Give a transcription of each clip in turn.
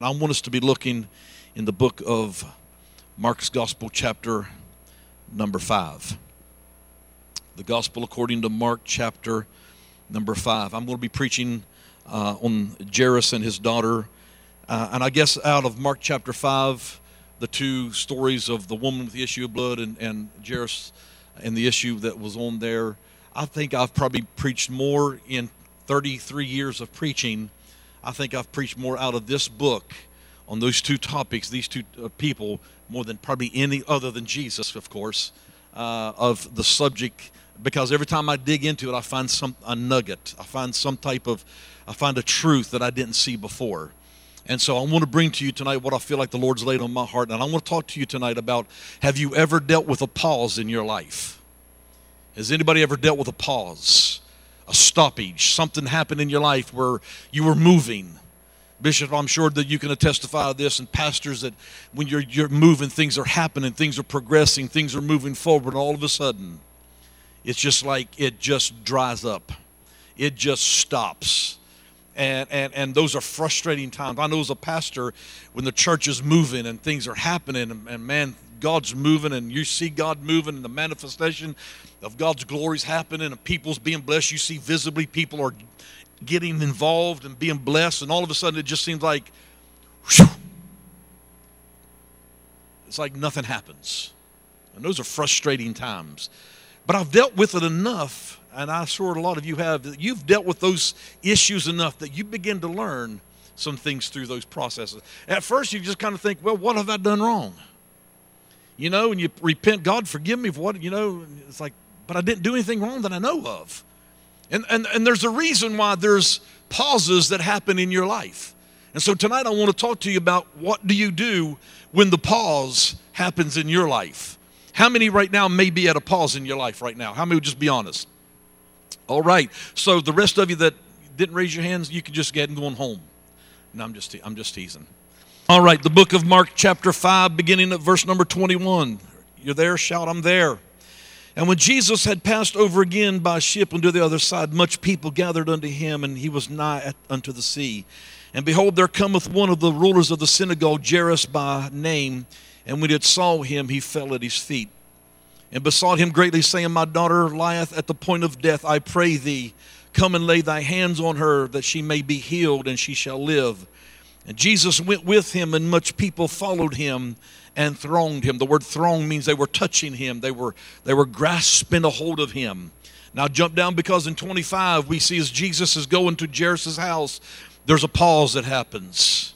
I want us to be looking in the book of Mark's Gospel, chapter number five. The Gospel according to Mark, chapter number five. I'm going to be preaching uh, on Jairus and his daughter. Uh, and I guess out of Mark chapter five, the two stories of the woman with the issue of blood and, and Jairus and the issue that was on there, I think I've probably preached more in 33 years of preaching I think I've preached more out of this book on those two topics, these two uh, people, more than probably any other than Jesus, of course, uh, of the subject. Because every time I dig into it, I find some a nugget. I find some type of, I find a truth that I didn't see before. And so I want to bring to you tonight what I feel like the Lord's laid on my heart. And I want to talk to you tonight about have you ever dealt with a pause in your life? Has anybody ever dealt with a pause? A stoppage. Something happened in your life where you were moving. Bishop, I'm sure that you can testify to this, and pastors that when you're you're moving, things are happening, things are progressing, things are moving forward. And all of a sudden, it's just like it just dries up, it just stops, and and and those are frustrating times. I know as a pastor, when the church is moving and things are happening, and, and man, God's moving and you see God moving and the manifestation of God's glories happening and people's being blessed. You see visibly people are getting involved and being blessed, and all of a sudden it just seems like whew, it's like nothing happens. And those are frustrating times. But I've dealt with it enough, and I'm sure a lot of you have, that you've dealt with those issues enough that you begin to learn some things through those processes. At first, you just kind of think, well, what have I done wrong? You know, and you repent, God, forgive me for what, you know, it's like, but I didn't do anything wrong that I know of. And, and, and there's a reason why there's pauses that happen in your life. And so tonight I want to talk to you about what do you do when the pause happens in your life. How many right now may be at a pause in your life right now? How many would just be honest? All right. So the rest of you that didn't raise your hands, you can just get going home. No, I'm just I'm just teasing. All right, the book of Mark, chapter 5, beginning at verse number 21. You're there? Shout, I'm there. And when Jesus had passed over again by ship unto the other side, much people gathered unto him, and he was nigh at, unto the sea. And behold, there cometh one of the rulers of the synagogue, Jairus by name, and when it saw him, he fell at his feet, and besought him greatly, saying, My daughter lieth at the point of death. I pray thee, come and lay thy hands on her, that she may be healed, and she shall live. And Jesus went with him, and much people followed him and thronged him. The word throng means they were touching him, they were, they were grasping a hold of him. Now, jump down because in 25 we see as Jesus is going to Jairus' house, there's a pause that happens.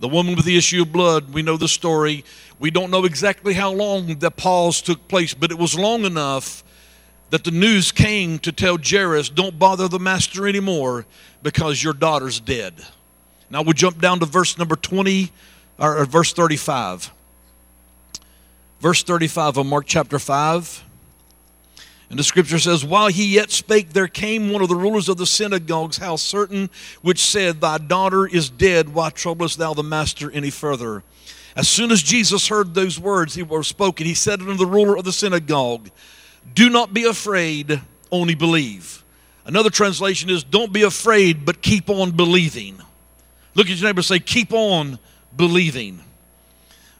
The woman with the issue of blood, we know the story. We don't know exactly how long the pause took place, but it was long enough that the news came to tell Jairus, don't bother the master anymore because your daughter's dead. Now we'll jump down to verse number 20, or, or verse 35. Verse 35 of Mark chapter 5. And the scripture says, While he yet spake, there came one of the rulers of the synagogue's house, certain which said, Thy daughter is dead, why troublest thou the master any further? As soon as Jesus heard those words, he were spoken, he said unto the ruler of the synagogue, Do not be afraid, only believe. Another translation is, Don't be afraid, but keep on believing. Look at your neighbor say, Keep on believing.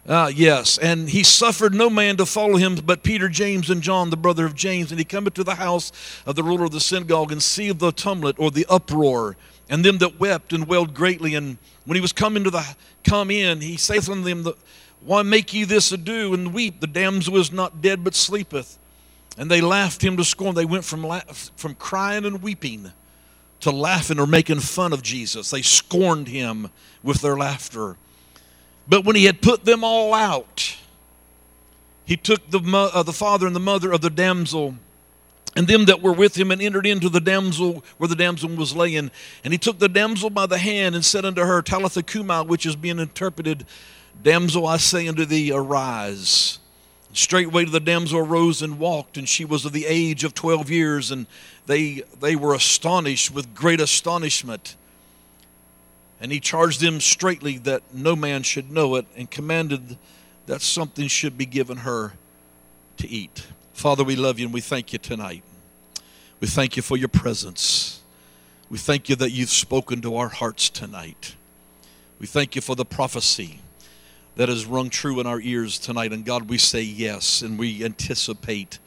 Uh, yes, and he suffered no man to follow him but Peter, James, and John, the brother of James. And he cometh to the house of the ruler of the synagogue and see the tumult or the uproar, and them that wept and wailed greatly. And when he was come into the come in, he saith unto them, Why make ye this ado and weep? The damsel is not dead, but sleepeth. And they laughed him to scorn. They went from la- from crying and weeping to laughing or making fun of Jesus. They scorned him with their laughter. But when he had put them all out, he took the, uh, the father and the mother of the damsel and them that were with him and entered into the damsel where the damsel was laying. And he took the damsel by the hand and said unto her, Talitha cumi, which is being interpreted, Damsel, I say unto thee, arise. Straightway the damsel arose and walked, and she was of the age of twelve years, and they, they were astonished with great astonishment. And he charged them straightly that no man should know it, and commanded that something should be given her to eat. Father, we love you and we thank you tonight. We thank you for your presence. We thank you that you've spoken to our hearts tonight. We thank you for the prophecy that has rung true in our ears tonight. And God, we say yes, and we anticipate,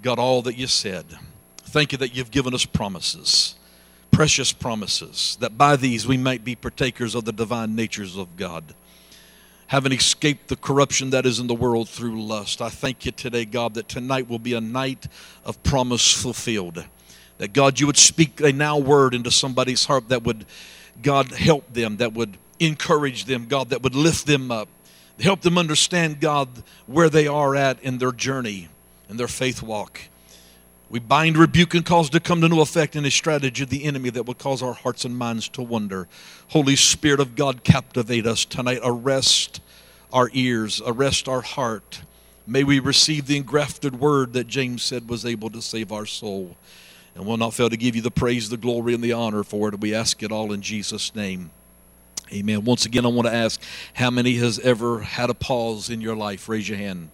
God, all that you said. Thank you that you've given us promises, precious promises, that by these we might be partakers of the divine natures of God. Having escaped the corruption that is in the world through lust. I thank you today, God, that tonight will be a night of promise fulfilled. That God, you would speak a now word into somebody's heart that would, God, help them, that would encourage them, God, that would lift them up, help them understand, God, where they are at in their journey, in their faith walk. We bind, rebuke, and cause to come to no effect any strategy of the enemy that would cause our hearts and minds to wonder. Holy Spirit of God, captivate us tonight. Arrest our ears, arrest our heart. May we receive the engrafted word that James said was able to save our soul. And we'll not fail to give you the praise, the glory, and the honor for it. We ask it all in Jesus' name. Amen. Once again, I want to ask how many has ever had a pause in your life? Raise your hand.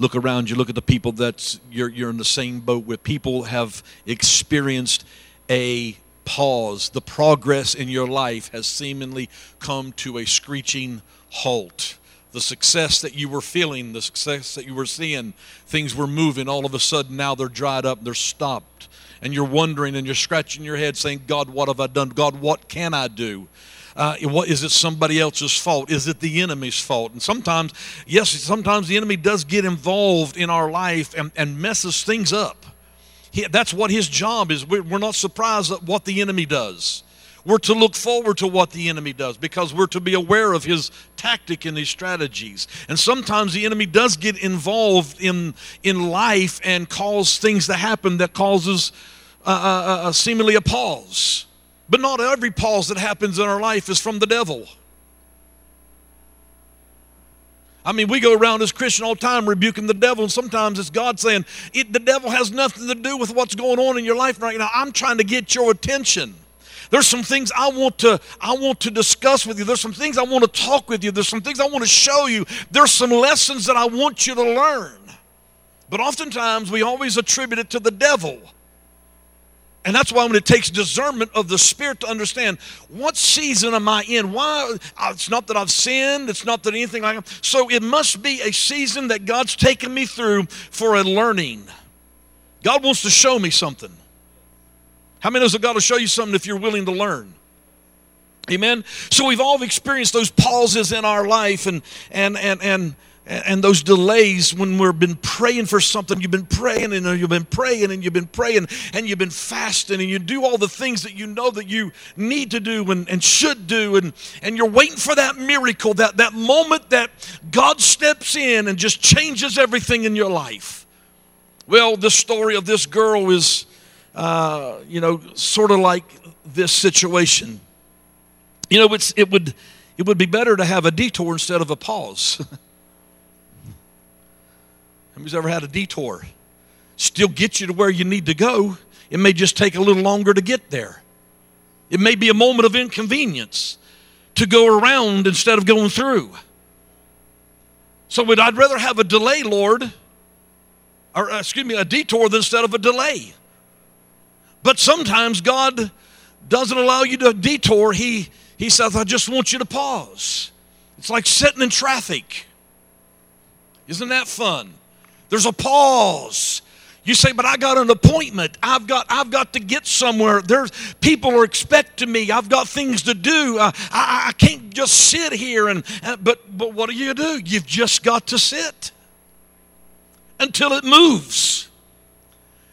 Look around you, look at the people that you're, you're in the same boat with. People have experienced a pause. The progress in your life has seemingly come to a screeching halt. The success that you were feeling, the success that you were seeing, things were moving. All of a sudden, now they're dried up, they're stopped. And you're wondering and you're scratching your head saying, God, what have I done? God, what can I do? Uh, what is it somebody else's fault? Is it the enemy's fault? And sometimes, yes, sometimes the enemy does get involved in our life and, and messes things up. He, that's what his job is. We're, we're not surprised at what the enemy does. We're to look forward to what the enemy does because we're to be aware of his tactic and his strategies. And sometimes the enemy does get involved in, in life and cause things to happen that causes uh, uh, uh, seemingly a pause. But not every pause that happens in our life is from the devil. I mean, we go around as Christian all time rebuking the devil, and sometimes it's God saying, it, the devil has nothing to do with what's going on in your life right now. I'm trying to get your attention. There's some things I want to I want to discuss with you. There's some things I want to talk with you. There's some things I want to show you. There's some lessons that I want you to learn. But oftentimes we always attribute it to the devil. And that's why when it takes discernment of the Spirit to understand what season am I in? Why? Uh, it's not that I've sinned. It's not that anything like that. So it must be a season that God's taken me through for a learning. God wants to show me something. How many knows that God will show you something if you're willing to learn? Amen. So we've all experienced those pauses in our life and and and and and those delays when we've been praying for something you've been praying and you've been praying and you've been praying and you've been fasting and you do all the things that you know that you need to do and, and should do and, and you're waiting for that miracle that, that moment that god steps in and just changes everything in your life. Well the story of this girl is uh, you know sort of like this situation. You know it's, it would it would be better to have a detour instead of a pause Who's ever had a detour? Still get you to where you need to go. It may just take a little longer to get there. It may be a moment of inconvenience to go around instead of going through. So I'd rather have a delay, Lord, or uh, excuse me, a detour instead of a delay. But sometimes God doesn't allow you to detour. He he says, I just want you to pause. It's like sitting in traffic. Isn't that fun? There's a pause. You say, but I got an appointment. I've got, I've got to get somewhere. There's people are expecting me. I've got things to do. Uh, I, I can't just sit here and. Uh, but, but what do you do? You've just got to sit until it moves,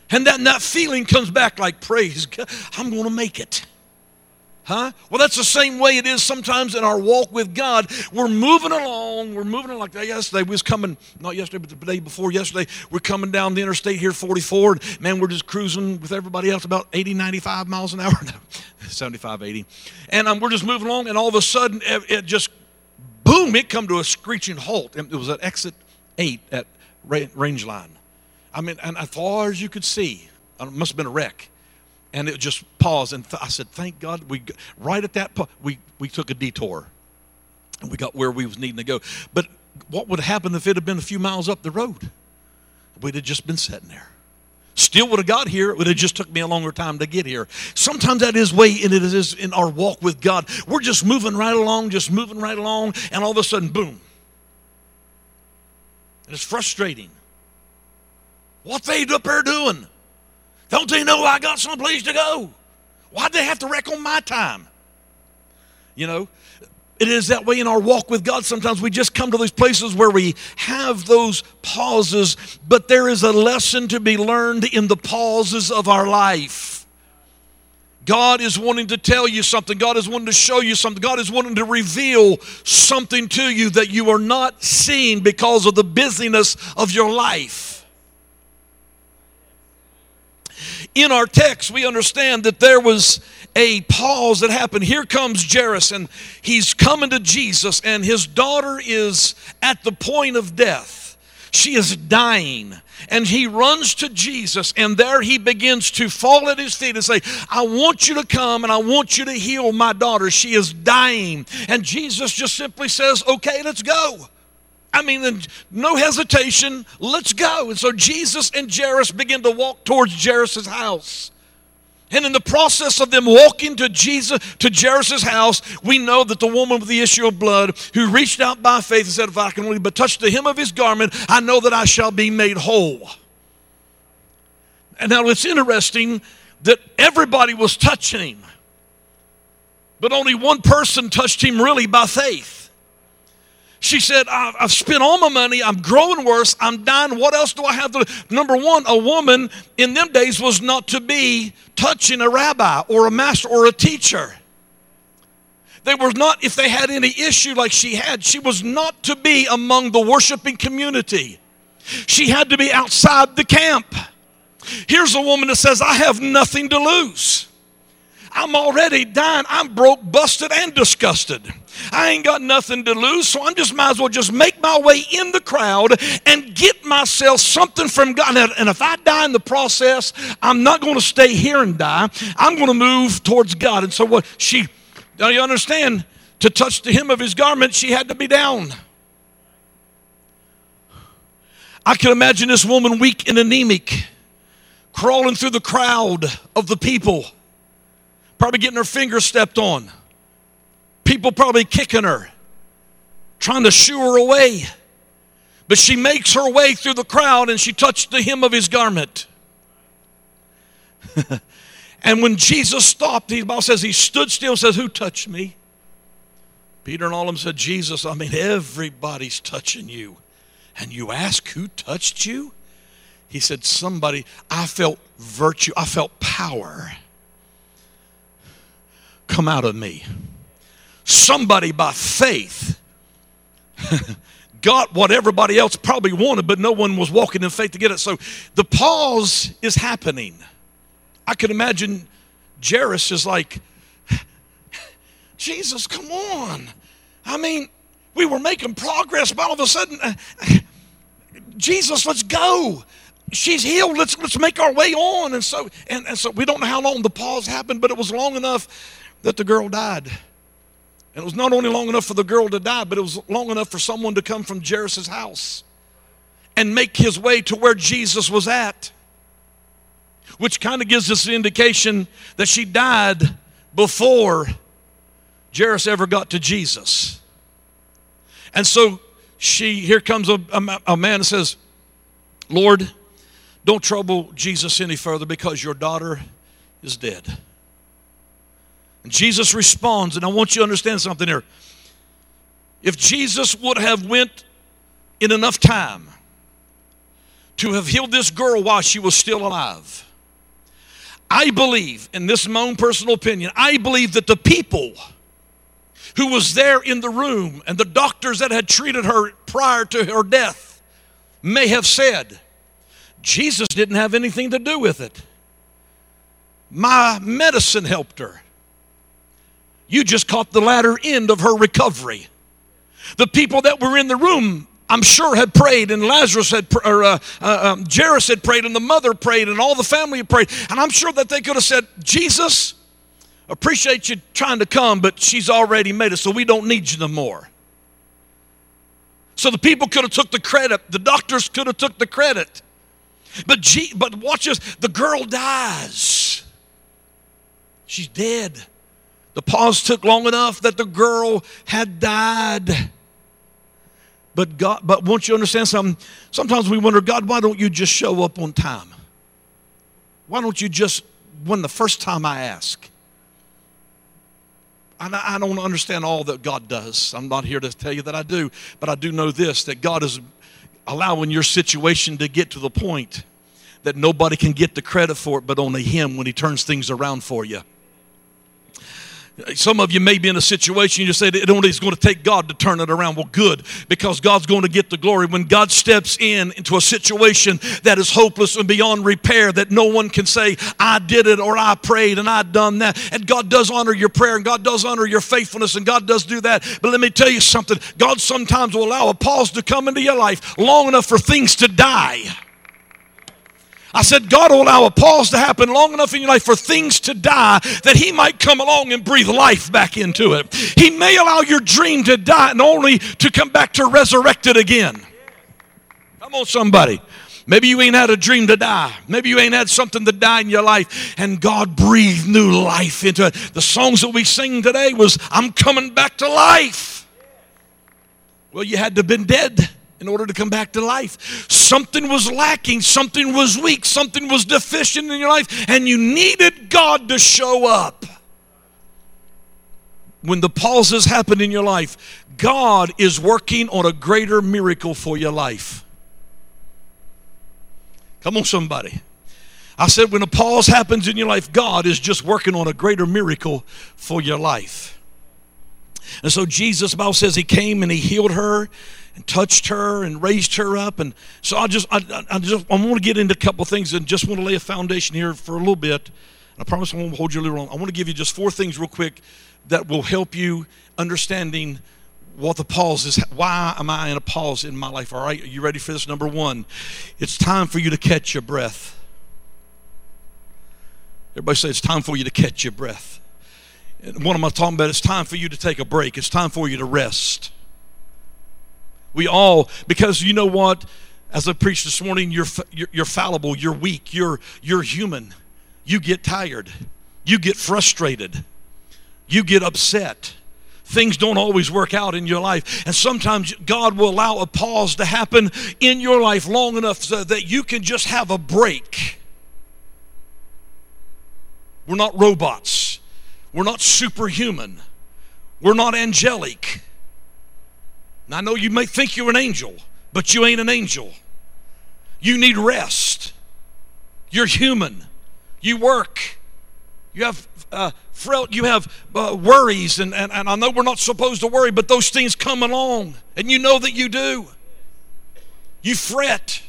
and then that feeling comes back like praise. God, I'm going to make it. Huh? Well, that's the same way it is sometimes in our walk with God. We're moving along. We're moving along. Like yesterday, we was coming, not yesterday, but the day before yesterday, we're coming down the interstate here, 44. And man, we're just cruising with everybody else about 80, 95 miles an hour. 75, 80. And um, we're just moving along, and all of a sudden, it, it just, boom, it come to a screeching halt. It was at exit 8 at range line. I mean, and as far as you could see, it must have been a wreck and it just paused. And I said, "Thank God!" We right at that point, we we took a detour, and we got where we was needing to go. But what would happen if it had been a few miles up the road? We'd have just been sitting there. Still would have got here. It would have just took me a longer time to get here. Sometimes that is way and it is in our walk with God. We're just moving right along, just moving right along, and all of a sudden, boom. And it's frustrating. What they up there doing? Don't they know I got someplace to go? Why'd they have to wreck on my time? You know, it is that way in our walk with God. Sometimes we just come to these places where we have those pauses, but there is a lesson to be learned in the pauses of our life. God is wanting to tell you something. God is wanting to show you something. God is wanting to reveal something to you that you are not seeing because of the busyness of your life. In our text, we understand that there was a pause that happened. Here comes Jairus, and he's coming to Jesus, and his daughter is at the point of death. She is dying. And he runs to Jesus, and there he begins to fall at his feet and say, I want you to come and I want you to heal my daughter. She is dying. And Jesus just simply says, Okay, let's go. I mean, no hesitation, let's go. And so Jesus and Jairus begin to walk towards Jairus' house. And in the process of them walking to Jesus, to Jairus' house, we know that the woman with the issue of blood who reached out by faith and said, If I can only but touch the hem of his garment, I know that I shall be made whole. And now it's interesting that everybody was touching him, but only one person touched him really by faith. She said, I've spent all my money. I'm growing worse. I'm dying. What else do I have to do? Number one, a woman in them days was not to be touching a rabbi or a master or a teacher. They were not, if they had any issue like she had, she was not to be among the worshiping community. She had to be outside the camp. Here's a woman that says, I have nothing to lose. I'm already dying. I'm broke, busted, and disgusted. I ain't got nothing to lose, so I'm just might as well just make my way in the crowd and get myself something from God. And if I die in the process, I'm not going to stay here and die. I'm going to move towards God. And so what she, now you understand, to touch the hem of his garment, she had to be down. I can imagine this woman weak and anemic, crawling through the crowd of the people probably getting her finger stepped on. People probably kicking her, trying to shoo her away. But she makes her way through the crowd and she touched the hem of his garment. and when Jesus stopped, the Bible says he stood still and says, Who touched me? Peter and all of them said, Jesus, I mean, everybody's touching you. And you ask who touched you? He said, Somebody, I felt virtue, I felt power come out of me. Somebody by faith got what everybody else probably wanted, but no one was walking in faith to get it. So the pause is happening. I can imagine Jairus is like, Jesus, come on. I mean, we were making progress, but all of a sudden, Jesus, let's go. She's healed. Let's let's make our way on. And so and, and so we don't know how long the pause happened, but it was long enough that the girl died. And it was not only long enough for the girl to die, but it was long enough for someone to come from Jairus' house and make his way to where Jesus was at. Which kind of gives us the indication that she died before Jairus ever got to Jesus. And so she, here comes a, a, a man and says, Lord, don't trouble Jesus any further because your daughter is dead. And Jesus responds, and I want you to understand something here. If Jesus would have went in enough time to have healed this girl while she was still alive, I believe, and this is my own personal opinion, I believe that the people who was there in the room and the doctors that had treated her prior to her death may have said, Jesus didn't have anything to do with it. My medicine helped her. You just caught the latter end of her recovery. The people that were in the room, I'm sure, had prayed, and Lazarus had, or uh, uh, um, Jairus had prayed, and the mother prayed, and all the family prayed. And I'm sure that they could have said, Jesus, appreciate you trying to come, but she's already made it, so we don't need you no more. So the people could have took the credit. The doctors could have took the credit. But, G, but watch this the girl dies. She's dead. The pause took long enough that the girl had died. But God, but won't you understand something? Sometimes we wonder, God, why don't you just show up on time? Why don't you just, when the first time I ask? I don't understand all that God does. I'm not here to tell you that I do, but I do know this that God is allowing your situation to get to the point that nobody can get the credit for it but only Him when He turns things around for you. Some of you may be in a situation you say it only is going to take God to turn it around. Well, good, because God's going to get the glory. When God steps in into a situation that is hopeless and beyond repair, that no one can say, I did it or I prayed and I done that. And God does honor your prayer and God does honor your faithfulness and God does do that. But let me tell you something God sometimes will allow a pause to come into your life long enough for things to die. I said, God will allow a pause to happen long enough in your life for things to die that He might come along and breathe life back into it. He may allow your dream to die and only to come back to resurrect it again. Come on, somebody. Maybe you ain't had a dream to die. Maybe you ain't had something to die in your life, and God breathed new life into it. The songs that we sing today was, I'm coming back to life. Well, you had to have been dead in order to come back to life. Something was lacking, something was weak, something was deficient in your life, and you needed God to show up. When the pauses happen in your life, God is working on a greater miracle for your life. Come on, somebody. I said, when a pause happens in your life, God is just working on a greater miracle for your life. And so Jesus, Bible says, He came and He healed her and touched her and raised her up. And so I just, I, I just, I want to get into a couple things and just want to lay a foundation here for a little bit. And I promise I won't hold you a little long. I want to give you just four things real quick that will help you understanding what the pause is. Why am I in a pause in my life? All right, are you ready for this? Number one, it's time for you to catch your breath. Everybody say it's time for you to catch your breath. What am I talking about? It's time for you to take a break. It's time for you to rest. We all, because you know what? As I preached this morning, you're, you're, you're fallible, you're weak, you're, you're human. You get tired, you get frustrated, you get upset. Things don't always work out in your life. And sometimes God will allow a pause to happen in your life long enough so that you can just have a break. We're not robots. We're not superhuman. We're not angelic. I know you may think you're an angel, but you ain't an angel. You need rest. You're human. You work. You have uh, you have uh, worries, and, and, and I know we're not supposed to worry, but those things come along, and you know that you do. You fret.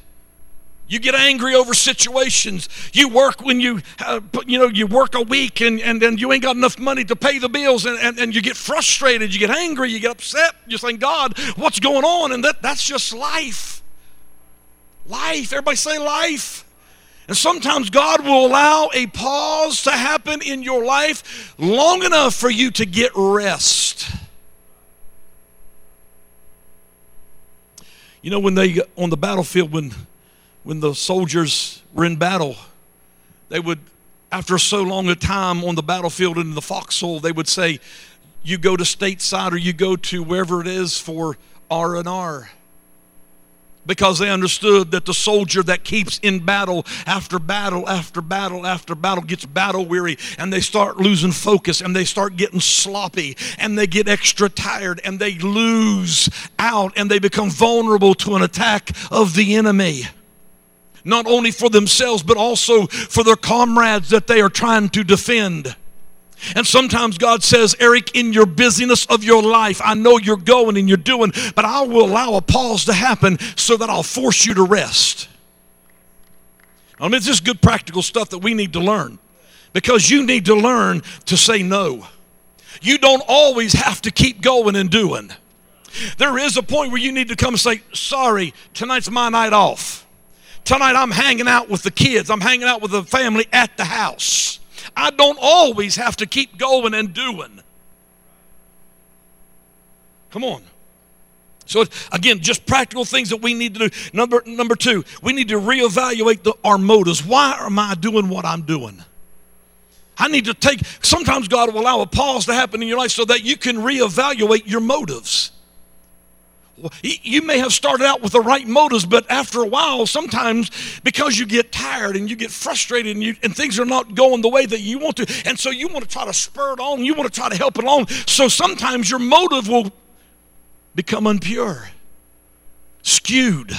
You get angry over situations. You work when you, uh, you know, you work a week and, and then you ain't got enough money to pay the bills and, and, and you get frustrated, you get angry, you get upset. You're saying, God, what's going on? And that, that's just life. Life. Everybody say life. And sometimes God will allow a pause to happen in your life long enough for you to get rest. You know, when they on the battlefield, when when the soldiers were in battle, they would, after so long a time on the battlefield and in the foxhole, they would say, "You go to stateside or you go to wherever it is for R and R." because they understood that the soldier that keeps in battle after battle after battle after battle gets battle weary and they start losing focus and they start getting sloppy and they get extra tired and they lose out and they become vulnerable to an attack of the enemy not only for themselves, but also for their comrades that they are trying to defend. And sometimes God says, Eric, in your busyness of your life, I know you're going and you're doing, but I will allow a pause to happen so that I'll force you to rest. I mean, it's just good practical stuff that we need to learn because you need to learn to say no. You don't always have to keep going and doing. There is a point where you need to come and say, Sorry, tonight's my night off. Tonight I'm hanging out with the kids, I'm hanging out with the family at the house. I don't always have to keep going and doing. Come on. So again, just practical things that we need to do. Number number two, we need to reevaluate the, our motives. Why am I doing what I'm doing? I need to take. Sometimes God will allow a pause to happen in your life so that you can reevaluate your motives. You may have started out with the right motives, but after a while, sometimes because you get tired and you get frustrated and, you, and things are not going the way that you want to, and so you want to try to spur it on, you want to try to help it along. So sometimes your motive will become impure, skewed.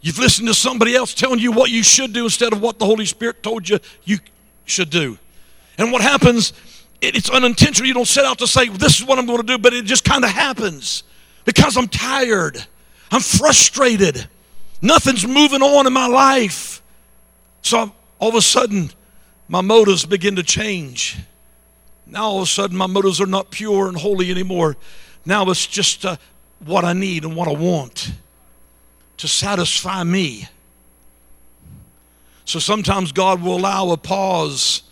You've listened to somebody else telling you what you should do instead of what the Holy Spirit told you you should do. And what happens, it's unintentional. You don't set out to say, This is what I'm going to do, but it just kind of happens because I'm tired. I'm frustrated. Nothing's moving on in my life. So all of a sudden, my motives begin to change. Now all of a sudden, my motives are not pure and holy anymore. Now it's just uh, what I need and what I want to satisfy me. So sometimes God will allow a pause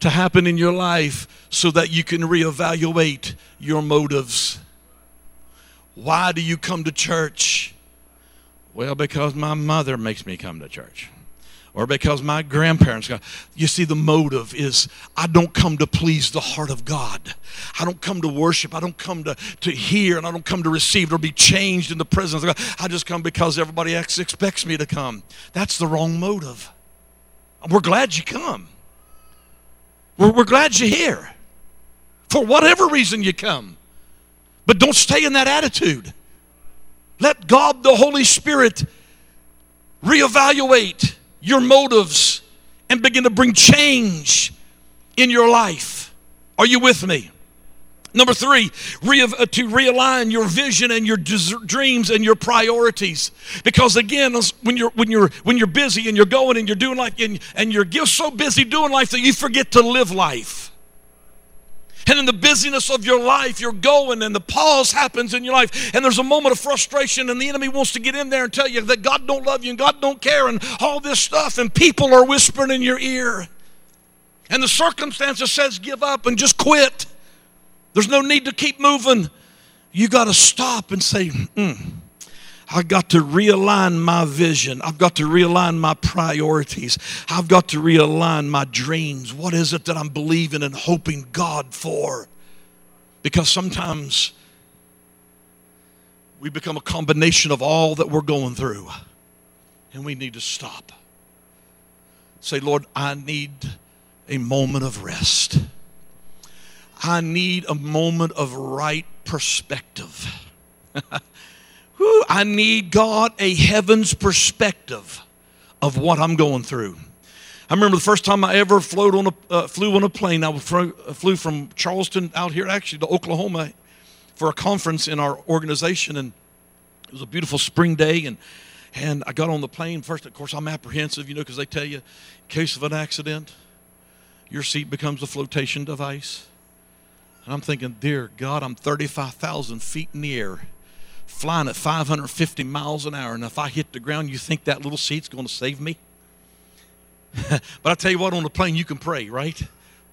to happen in your life so that you can reevaluate your motives. Why do you come to church? Well, because my mother makes me come to church or because my grandparents got. You see, the motive is I don't come to please the heart of God. I don't come to worship. I don't come to, to hear and I don't come to receive or be changed in the presence of God. I just come because everybody expects me to come. That's the wrong motive. We're glad you come. We're, we're glad you're here. For whatever reason you come. But don't stay in that attitude. Let God, the Holy Spirit, reevaluate your motives and begin to bring change in your life. Are you with me? Number three, re- uh, to realign your vision and your des- dreams and your priorities. Because again, when you're when you're when you're busy and you're going and you're doing life and, and you're so busy doing life that you forget to live life. And in the busyness of your life, you're going and the pause happens in your life and there's a moment of frustration and the enemy wants to get in there and tell you that God don't love you and God don't care and all this stuff and people are whispering in your ear. And the circumstances says give up and just quit. There's no need to keep moving. You got to stop and say, mm, I've got to realign my vision. I've got to realign my priorities. I've got to realign my dreams. What is it that I'm believing and hoping God for? Because sometimes we become a combination of all that we're going through, and we need to stop. Say, Lord, I need a moment of rest. I need a moment of right perspective. Whew, I need God a heaven's perspective of what I'm going through. I remember the first time I ever float on a, uh, flew on a plane. I flew, uh, flew from Charleston out here, actually, to Oklahoma for a conference in our organization. And it was a beautiful spring day. And, and I got on the plane. First, of course, I'm apprehensive, you know, because they tell you, in case of an accident, your seat becomes a flotation device. And I'm thinking, dear God, I'm 35,000 feet in the air flying at 550 miles an hour, and if I hit the ground, you think that little seat's going to save me? but I tell you what, on the plane, you can pray, right?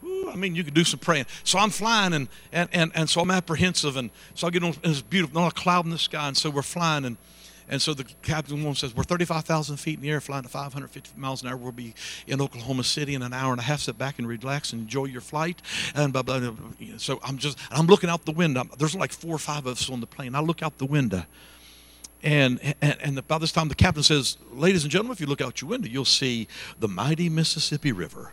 I mean, you can do some praying. So I'm flying, and, and, and, and so I'm apprehensive, and so I get on, it's beautiful, not a cloud in the sky, and so we're flying, and and so the captain one says, We're 35,000 feet in the air, flying at 550 miles an hour. We'll be in Oklahoma City in an hour and a half. Sit back and relax and enjoy your flight. And blah, blah, blah. So I'm just, I'm looking out the window. There's like four or five of us on the plane. I look out the window. And, and, and by this time, the captain says, Ladies and gentlemen, if you look out your window, you'll see the mighty Mississippi River.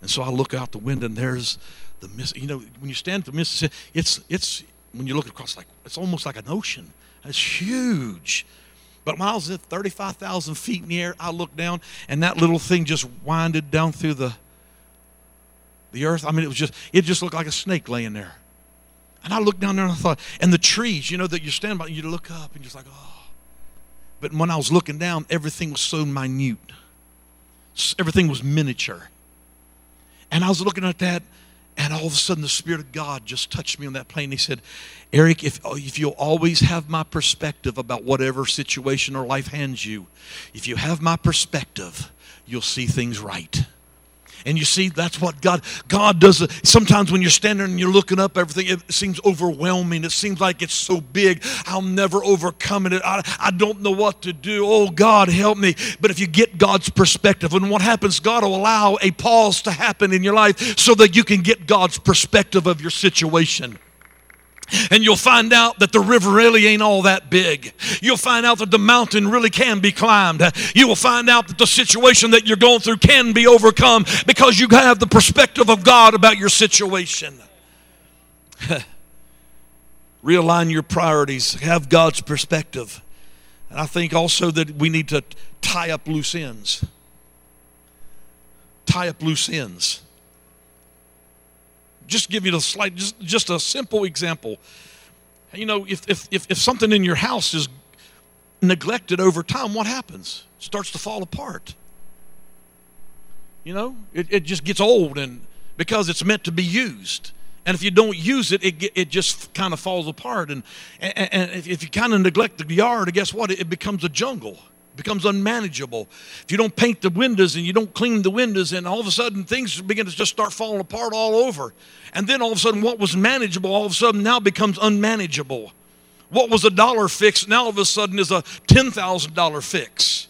And so I look out the window, and there's the Miss. You know, when you stand at the Mississippi, it's, it's, when you look across, like it's almost like an ocean. It's huge. But when I was at 35,000 feet in the air, I looked down and that little thing just winded down through the, the earth. I mean, it was just, it just looked like a snake laying there. And I looked down there and I thought, and the trees, you know, that you stand by, you look up and you're just like, oh. But when I was looking down, everything was so minute. Everything was miniature. And I was looking at that and all of a sudden, the Spirit of God just touched me on that plane. He said, Eric, if, if you'll always have my perspective about whatever situation or life hands you, if you have my perspective, you'll see things right. And you see, that's what God God does. Sometimes when you're standing and you're looking up everything, it seems overwhelming. It seems like it's so big. I'll never overcome it. I, I don't know what to do. Oh, God, help me. But if you get God's perspective, and what happens, God will allow a pause to happen in your life so that you can get God's perspective of your situation. And you'll find out that the river really ain't all that big. You'll find out that the mountain really can be climbed. You will find out that the situation that you're going through can be overcome because you have the perspective of God about your situation. Realign your priorities, have God's perspective. And I think also that we need to tie up loose ends. Tie up loose ends just give you a slight, just, just a simple example. You know, if, if, if, if something in your house is neglected over time, what happens? It starts to fall apart. You know, it, it just gets old and because it's meant to be used. And if you don't use it, it, it just kind of falls apart. And, and, and if you kind of neglect the yard, guess what? It becomes a jungle becomes unmanageable. If you don't paint the windows and you don't clean the windows, and all of a sudden things begin to just start falling apart all over. And then all of a sudden, what was manageable all of a sudden now becomes unmanageable. What was a dollar fix now all of a sudden is a $10,000 fix.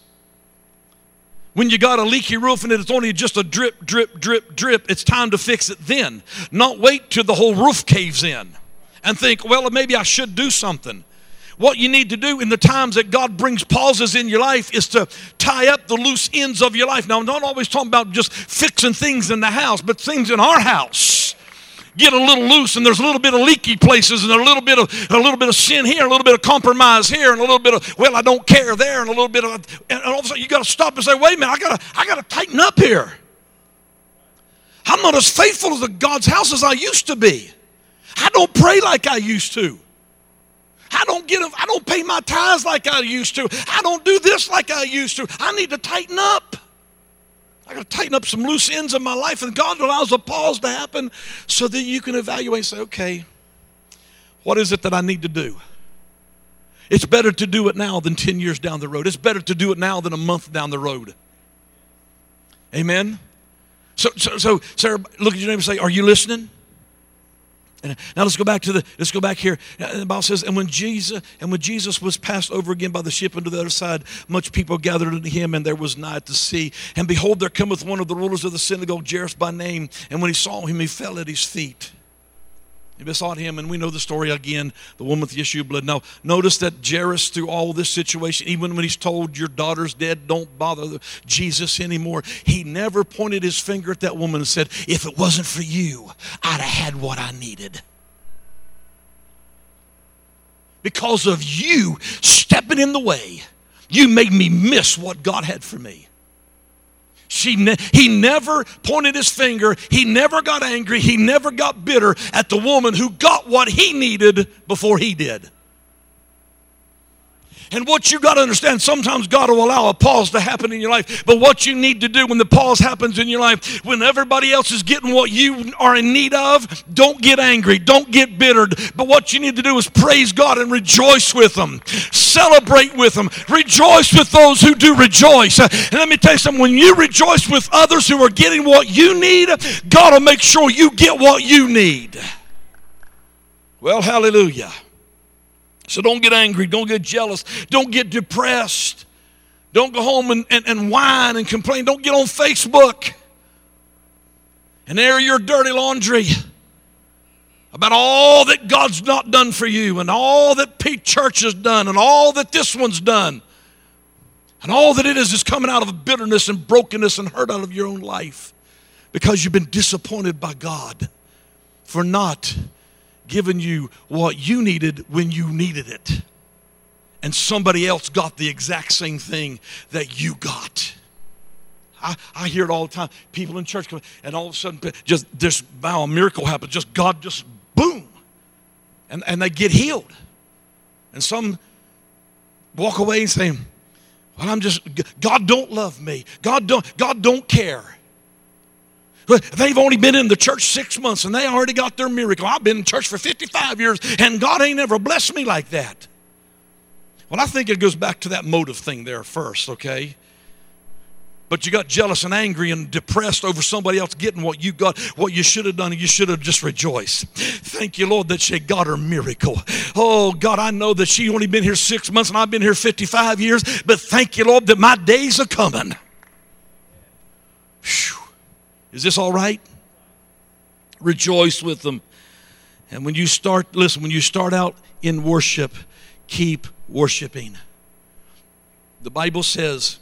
When you got a leaky roof and it's only just a drip, drip, drip, drip, it's time to fix it then. Not wait till the whole roof caves in and think, well, maybe I should do something. What you need to do in the times that God brings pauses in your life is to tie up the loose ends of your life. Now, I'm not always talking about just fixing things in the house, but things in our house get a little loose and there's a little bit of leaky places and a little bit of a little bit of sin here, a little bit of compromise here, and a little bit of well, I don't care there, and a little bit of and all of a sudden you got to stop and say, wait a minute, I gotta I gotta tighten up here. I'm not as faithful to God's house as I used to be. I don't pray like I used to. I don't get I don't pay my tithes like I used to. I don't do this like I used to. I need to tighten up. I got to tighten up some loose ends in my life, and God allows a pause to happen so that you can evaluate and say, okay, what is it that I need to do? It's better to do it now than 10 years down the road. It's better to do it now than a month down the road. Amen? So, so, so Sarah, look at your neighbor and say, Are you listening? And uh, now let's go back to the let's go back here. Uh, the Bible says, and when Jesus and when Jesus was passed over again by the ship unto the other side, much people gathered unto him, and there was night to sea. And behold, there cometh one of the rulers of the synagogue, Jairus by name. And when he saw him, he fell at his feet. Besought him, and we know the story again, the woman with the issue of blood. Now, notice that Jairus, through all this situation, even when he's told your daughter's dead, don't bother Jesus anymore, he never pointed his finger at that woman and said, If it wasn't for you, I'd have had what I needed. Because of you stepping in the way, you made me miss what God had for me. She ne- he never pointed his finger. He never got angry. He never got bitter at the woman who got what he needed before he did. And what you got to understand, sometimes God will allow a pause to happen in your life. But what you need to do when the pause happens in your life, when everybody else is getting what you are in need of, don't get angry, don't get bittered. But what you need to do is praise God and rejoice with them, celebrate with them, rejoice with those who do rejoice. And let me tell you something when you rejoice with others who are getting what you need, God will make sure you get what you need. Well, hallelujah. So don't get angry, don't get jealous, don't get depressed. Don't go home and, and, and whine and complain. Don't get on Facebook and air your dirty laundry about all that God's not done for you and all that Pete Church has done and all that this one's done. And all that it is is coming out of bitterness and brokenness and hurt out of your own life because you've been disappointed by God for not given you what you needed when you needed it. And somebody else got the exact same thing that you got. I, I hear it all the time. People in church come, and all of a sudden, just this wow, a miracle happens. Just God, just boom, and and they get healed. And some walk away and say, "Well, I'm just God don't love me. God don't God don't care." They've only been in the church six months and they already got their miracle. I've been in church for 55 years and God ain't ever blessed me like that. Well, I think it goes back to that motive thing there first, okay? but you got jealous and angry and depressed over somebody else getting what you got, what you should have done, and you should have just rejoiced. Thank you, Lord, that she got her miracle. Oh, God, I know that she only been here six months and I've been here 55 years, but thank you, Lord, that my days are coming. Whew. Is this all right? Rejoice with them. And when you start, listen, when you start out in worship, keep worshiping. The Bible says,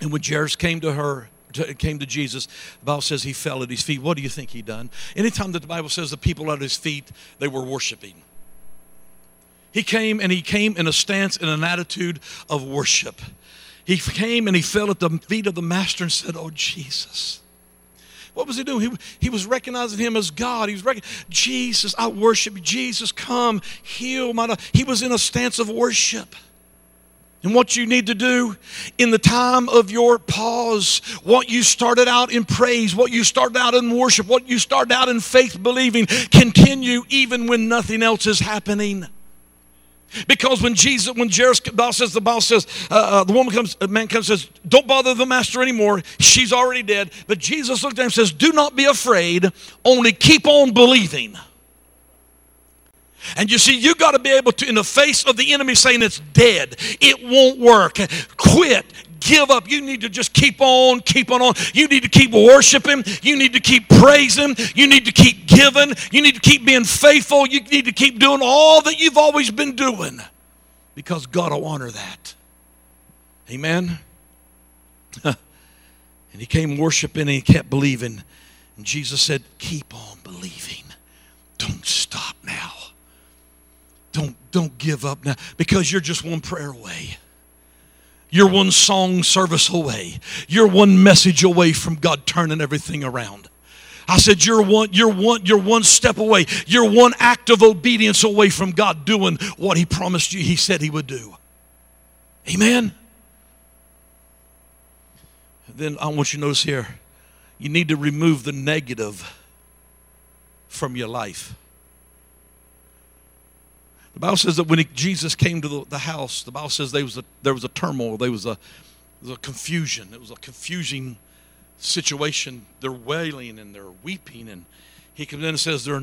and when Jairus came to her, to, came to Jesus, the Bible says he fell at his feet. What do you think he done? Anytime that the Bible says the people at his feet, they were worshiping. He came and he came in a stance and an attitude of worship. He came and he fell at the feet of the master and said, Oh, Jesus. What was he doing? He, he was recognizing him as God. He was recognizing, Jesus, I worship you. Jesus, come, heal my. He was in a stance of worship. And what you need to do in the time of your pause, what you started out in praise, what you started out in worship, what you started out in faith believing, continue even when nothing else is happening. Because when Jesus, when Jairus, the Bible says, the Bible says, uh, uh, the woman comes, a man comes says, don't bother the master anymore. She's already dead. But Jesus looked at him and says, do not be afraid, only keep on believing. And you see, you got to be able to, in the face of the enemy saying it's dead, it won't work, quit, give up. You need to just keep on, keep on on. You need to keep worshiping. You need to keep praising. You need to keep giving. You need to keep being faithful. You need to keep doing all that you've always been doing because God will honor that. Amen. and he came worshiping and he kept believing. And Jesus said, Keep on believing. Don't stop now. Don't, don't give up now because you're just one prayer away. You're one song service away. You're one message away from God turning everything around. I said, you're one, you're one, you're one step away. You're one act of obedience away from God doing what He promised you, He said He would do. Amen. Then I want you to notice here, you need to remove the negative from your life. The Bible says that when he, Jesus came to the, the, house, the Bible says there was a, there was a turmoil, there was a, there was a confusion. It was a confusing situation. They're wailing and they're weeping. And he comes in and says, they're,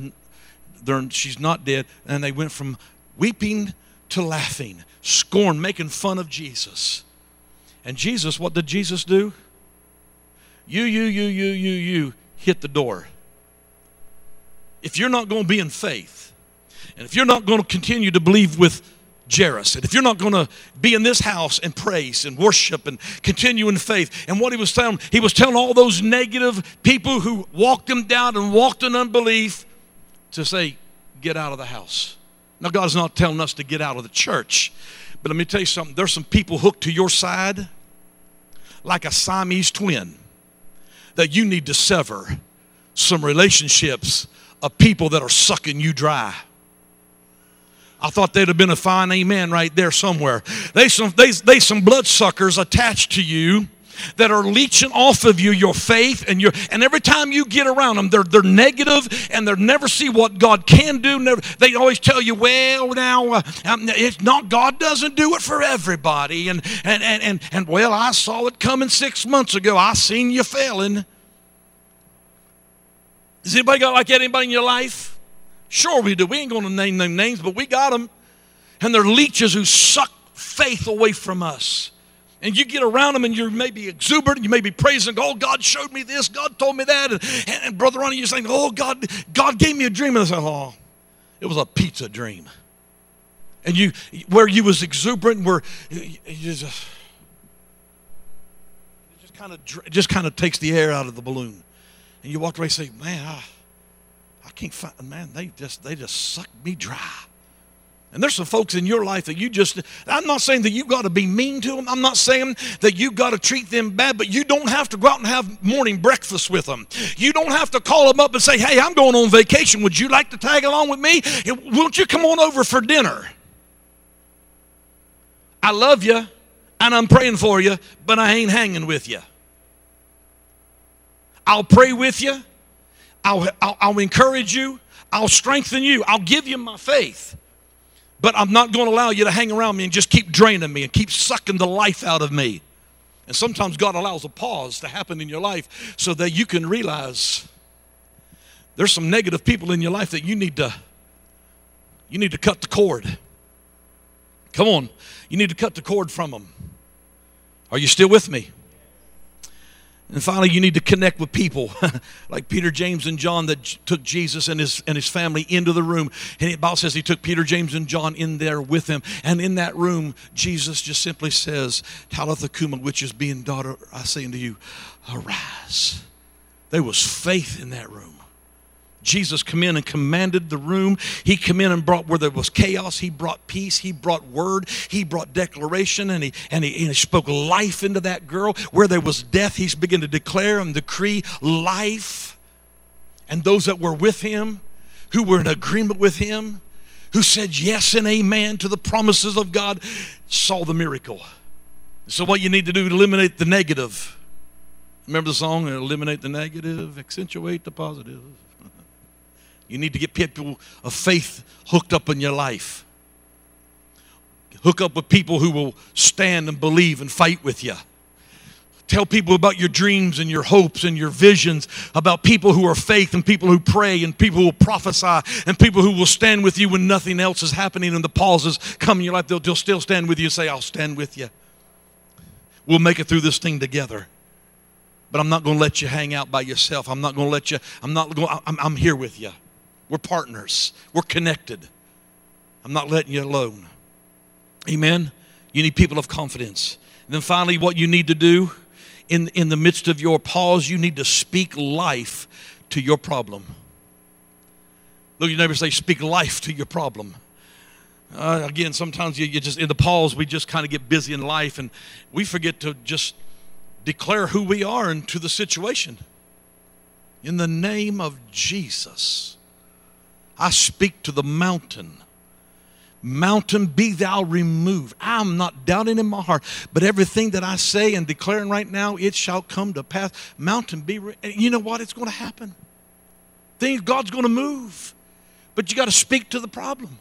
they're, She's not dead. And they went from weeping to laughing, scorn, making fun of Jesus. And Jesus, what did Jesus do? You, you, you, you, you, you, hit the door. If you're not going to be in faith, and if you're not going to continue to believe with Jairus, and if you're not going to be in this house and praise and worship and continue in faith, and what he was telling, he was telling all those negative people who walked him down and walked in unbelief to say, get out of the house. Now, God's not telling us to get out of the church, but let me tell you something. There's some people hooked to your side like a Siamese twin that you need to sever some relationships of people that are sucking you dry. I thought there'd have been a fine amen right there somewhere. They some they, they some bloodsuckers attached to you that are leeching off of you your faith and your and every time you get around them they're they're negative and they never see what God can do. Never they always tell you well now uh, um, it's not God doesn't do it for everybody. And and and and, and well I saw it coming 6 months ago. I seen you failing. Has anybody got like that anybody in your life Sure, we do. We ain't going to name them names, but we got them. And they're leeches who suck faith away from us. And you get around them and you're maybe exuberant, you may be praising, oh, God showed me this, God told me that. And, and, and Brother Ronnie, you're saying, oh, God, God gave me a dream. And I said, oh, it was a pizza dream. And you, where you was exuberant, where you just, it just kind of, just kind of takes the air out of the balloon. And you walk away and say, man, I, can't find man, they just they just suck me dry. And there's some folks in your life that you just, I'm not saying that you got to be mean to them. I'm not saying that you got to treat them bad, but you don't have to go out and have morning breakfast with them. You don't have to call them up and say, hey, I'm going on vacation. Would you like to tag along with me? Won't you come on over for dinner? I love you and I'm praying for you, but I ain't hanging with you. I'll pray with you I'll, I'll, I'll encourage you. I'll strengthen you. I'll give you my faith. But I'm not going to allow you to hang around me and just keep draining me and keep sucking the life out of me. And sometimes God allows a pause to happen in your life so that you can realize there's some negative people in your life that you need to you need to cut the cord. Come on. You need to cut the cord from them. Are you still with me? And finally, you need to connect with people like Peter, James, and John that took Jesus and his, and his family into the room. And the Bible says he took Peter, James, and John in there with him. And in that room, Jesus just simply says, Talitha Kuma, which is being daughter, I say unto you, arise. There was faith in that room. Jesus come in and commanded the room. He come in and brought where there was chaos. He brought peace. He brought word. He brought declaration, and he and he, and he spoke life into that girl. Where there was death, he's begun to declare and decree life. And those that were with him, who were in agreement with him, who said yes and amen to the promises of God, saw the miracle. So what you need to do to eliminate the negative. Remember the song, eliminate the negative, accentuate the positive. You need to get people of faith hooked up in your life. Hook up with people who will stand and believe and fight with you. Tell people about your dreams and your hopes and your visions, about people who are faith and people who pray and people who will prophesy and people who will stand with you when nothing else is happening and the pauses come in your life. They'll, they'll still stand with you and say, I'll stand with you. We'll make it through this thing together. But I'm not going to let you hang out by yourself. I'm not going to let you, I'm not going, I'm, I'm here with you. We're partners, we're connected. I'm not letting you alone. Amen. You need people of confidence. And then finally, what you need to do in, in the midst of your pause, you need to speak life to your problem. Look, you never say, speak life to your problem. Uh, again, sometimes you, you just, in the pause, we just kind of get busy in life and we forget to just declare who we are into the situation. In the name of Jesus. I speak to the mountain. Mountain, be thou removed. I'm not doubting in my heart, but everything that I say and declaring right now, it shall come to pass. Mountain, be. Re- you know what? It's going to happen. Things God's going to move, but you got to speak to the problem.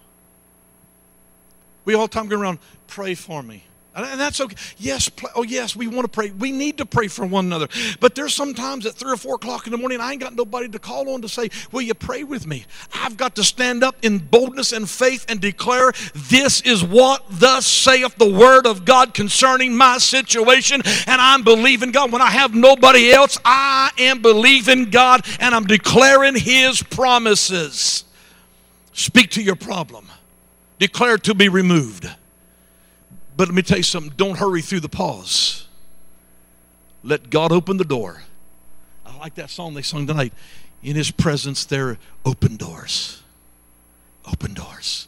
We all time go around, pray for me. And that's okay. Yes, oh yes, we want to pray. We need to pray for one another. But there's sometimes at three or four o'clock in the morning, I ain't got nobody to call on to say, Will you pray with me? I've got to stand up in boldness and faith and declare, This is what thus saith the word of God concerning my situation. And I'm believing God. When I have nobody else, I am believing God and I'm declaring his promises. Speak to your problem, declare to be removed. But let me tell you something don't hurry through the pause. Let God open the door. I like that song they sung tonight. In His presence, there are open doors. Open doors.